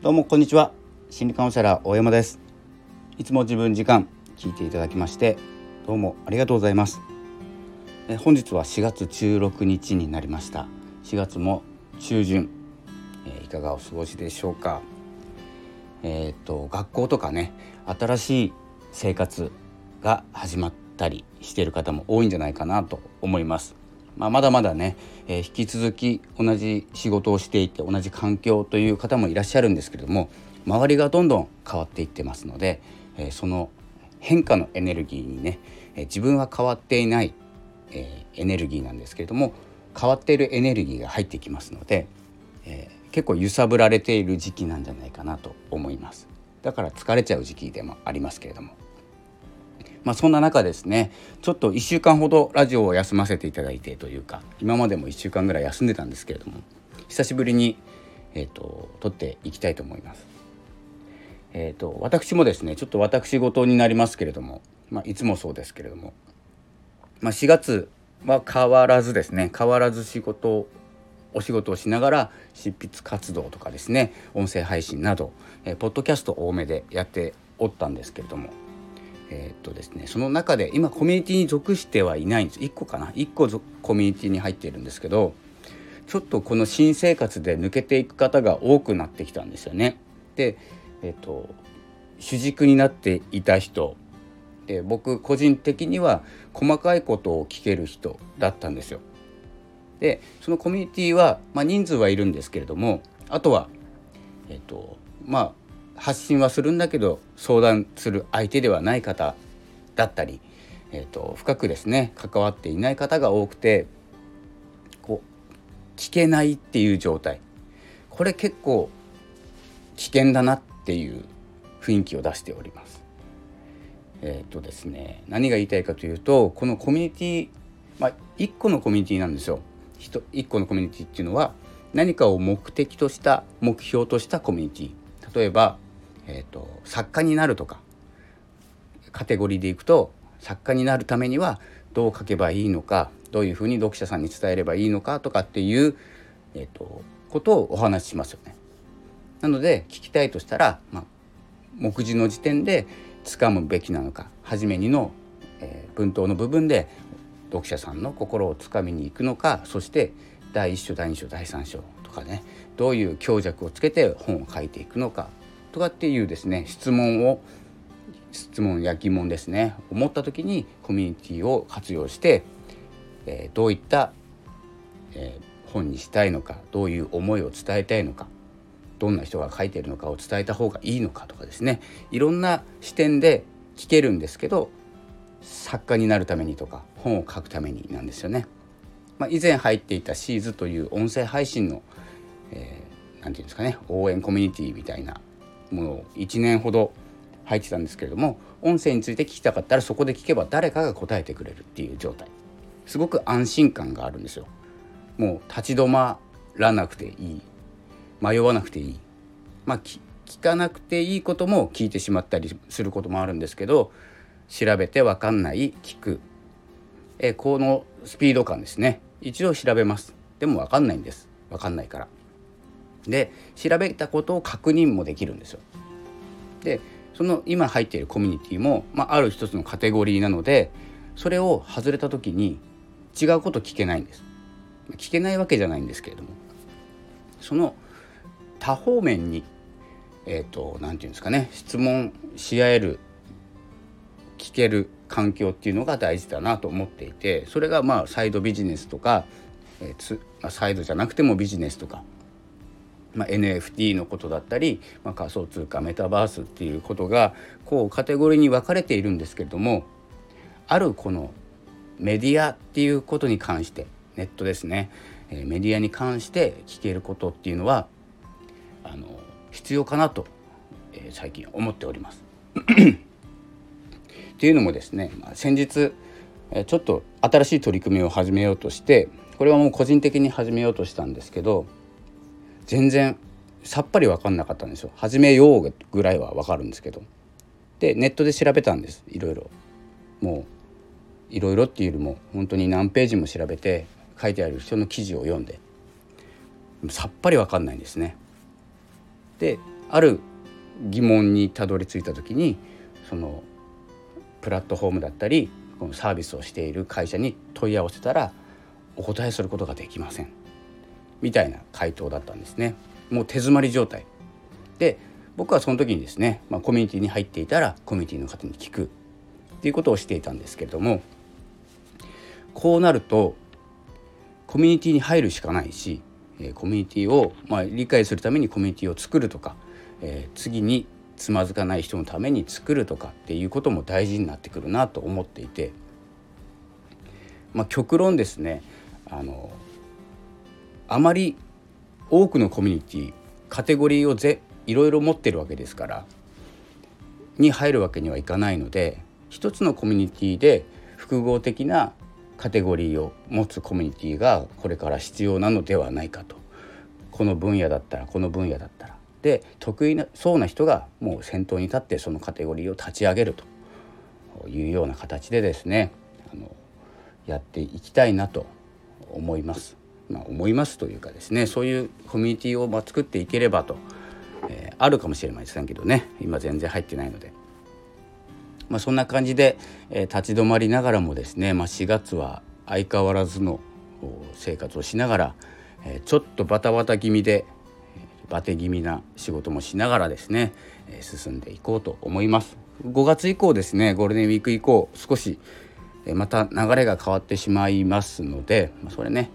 どうもこんにちは。心理カウンセラー大山です。いつも自分時間聞いていただきましてどうもありがとうございます。え本日は4月16日になりました。4月も中旬、え、いかがお過ごしでしょうか。えっ、と学校とかね新しい生活が始まったりしている方も多いんじゃないかなと思います。まあ、まだまだね、えー、引き続き同じ仕事をしていて同じ環境という方もいらっしゃるんですけれども周りがどんどん変わっていってますので、えー、その変化のエネルギーにね、えー、自分は変わっていない、えエネルギーなんですけれども変わっているエネルギーが入ってきますので、え結構揺さぶられている時期なんじゃないかなと思いますだから疲れちゃう時期でもありますけれども。まあ、そんな中ですねちょっと1週間ほどラジオを休ませていただいてというか今までも1週間ぐらい休んでたんですけれども久しぶりに、えーと、撮っていきたいと思います。えーと、私もですねちょっと私事になりますけれども、まあ、いつもそうですけれども、まあ、4月は変わらずですね変わらず仕事お仕事をしながら執筆活動とかですね音声配信など、えー、ポッドキャスト多めでやっておったんですけれどもえー、っとですね、その中で今コミュニティに属してはいないんです1個かな？1個コミュニティに入っているんですけどちょっとこの新生活で抜けていく方が多くなってきたんですよね。で、えー、っと主軸になっていた人で僕個人的には細かいことを聞ける人だったんですよ。でそのコミュニティはまあ、人数はいるんですけれどもあとはえっとまあ発信はするんだけど相談する相手ではない方だったり、えーと、深くですね関わっていない方が多くてこう聞けないっていう状態これ結構危険だなっていう雰囲気を出しております。えっ、ー、とですね何が言いたいかというとこのコミュニティまあ1個のコミュニティなんですよ。1個のコミュニティっていうのは何かを目的とした目標としたコミュニティ例えばえーと、作家になるとかカテゴリーでいくと作家になるためにはどう書けばいいのかどういうふうに読者さんに伝えればいいのかとかっていう、えーと、ことをお話ししますよね。なので聞きたいとしたら、まあ、目次の時点で掴むべきなのか初めにの、えー、文頭の部分で読者さんの心をつかみに行くのかそして第1章第2章第3章とかねどういう強弱をつけて本を書いていくのかとかっていうですね質問を質問や疑問ですね思った時にコミュニティを活用して、えー、どういった、えー、本にしたいのかどういう思いを伝えたいのかどんな人が書いてるのかを伝えた方がいいのかとかですねいろんな視点で聞けるんですけど作家になるためにとか本を書くためになんですよね。まあ、以前入っていたシーズという音声配信の、えー、て言うんですかね応援コミュニティみたいなものを1年ほど入ってたんですけれども音声について聞きたかったらそこで聞けば誰かが答えてくれるっていう状態。すごく安心感があるんですよ。もう立ち止まらなくていい。迷わなくていい。まあ聞かなくていいことも聞いてしまったりすることもあるんですけど調べて分かんない聞く。えこのスピード感ですね。一度調べます。でも分かんないんです。分かんないから。で調べたことを確認もできるんですよ。でその今入っているコミュニティも、まあ、ある一つのカテゴリーなのでそれを外れた時に違うこと聞けないんです。聞けないわけじゃないんですけれどもその多方面にえっ、ー、と何て言うんですかね質問し合える聞ける環境っていうのが大事だなと思っていてそれがまあサイドビジネスとか、えーつ、サイドじゃなくてもビジネスとかまあ、NFT のことだったり、まあ、仮想通貨メタバースっていうことがこうカテゴリーに分かれているんですけれどもあるこのメディアっていうことに関してネットですね、えメディアに関して聞けることっていうのはあの必要かなと、えー、最近思っております。っていうのもですね、まあ、先日ちょっと新しい取り組みを始めようとしてこれはもう個人的に始めようとしたんですけど全然さっぱり分かんなかったんですよ。始めようぐらいは分かるんですけど。でネットで調べたんです。いろいろ。もういろいろっていうよりも本当に何ページも調べて書いてある人の記事を読んで。さっぱり分かんないんですね。である疑問にたどり着いた時にそのプラットフォームだったりこのサービスをしている会社に問い合わせたらお答えすることができません。みたいな回答だったんですね。もう手詰まり状態。で僕はその時にですね、まあ、コミュニティに入っていたらコミュニティの方に聞く。っていうことをしていたんですけれどもこうなるとコミュニティに入るしかないしコミュニティをまあ理解するためにコミュニティを作るとか、えー、次につまずかない人のために作るとかっていうことも大事になってくるなと思っていて、まあ、極論ですねあのあまり多くのコミュニティカテゴリーをぜいろいろ持ってるわけですからに入るわけにはいかないので一つのコミュニティで複合的なカテゴリーを持つコミュニティがこれから必要なのではないかと。この分野だったらこの分野だったら。で得意なそうな人がもう先頭に立ってそのカテゴリーを立ち上げると。いうような形でですねあのやっていきたいなと思います。まあ、思いますというかですねそういうコミュニティをま作っていければと、えー、あるかもしれませんけどね今全然入ってないので。まあ、そんな感じで、えー、立ち止まりながらもですね、まあ、4月は相変わらずの生活をしながら、えー、ちょっとバタバタ気味でバテ気味な仕事もしながらですね、え進んでいこうと思います5月以降ですねゴールデンウィーク以降少しまた流れが変わってしまいますのでそれね、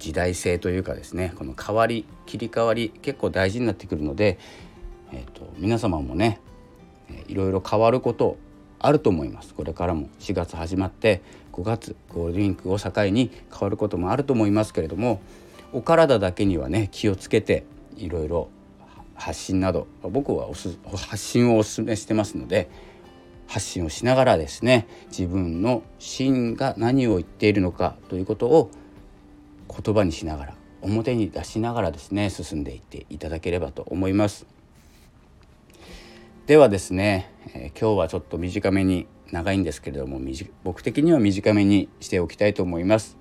時代性というかですねこの変わり切り替わり結構大事になってくるので、えーと、皆様もねいろいろ変わることあると思います。これからも4月始まって5月ゴールデンウィークを境に変わることもあると思いますけれどもお体だけにはね気をつけていろいろ発信など僕はおす発信をお勧めしてますので発信をしながらですね自分の芯が何を言っているのかということを言葉にしながら表に出しながらですね進んでいっていただければと思います。ではですね、えー、今日はちょっと短めに長いんですけれども僕的には短めにしておきたいと思います。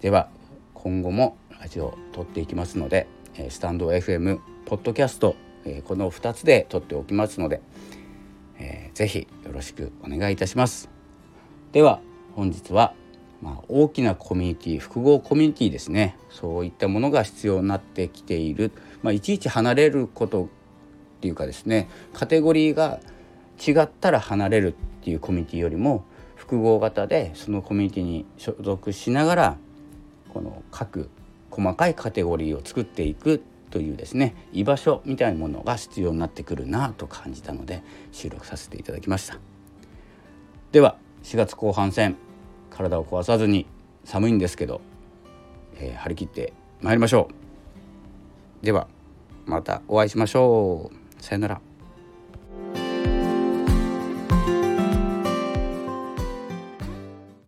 では今後もラジオを撮っていきますのでえスタンド FM ポッドキャストえこの2つで撮っておきますので、えー、ぜひよろしくお願いいたします。では本日は、まあ、大きなコミュニティ複合コミュニティですね。そういったものが必要になってきている、まあ、いちいち離れることっていうかですねカテゴリーが違ったら離れるっていうコミュニティよりも複合型でそのコミュニティに所属しながらこの各細かいカテゴリーを作っていくというですね居場所みたいなものが必要になってくるなと感じたので収録させていただきました。では4月後半戦。体を壊さずに寒いんですけど、えー、張り切ってまいりましょう。ではまたお会いしましょう。さよなら。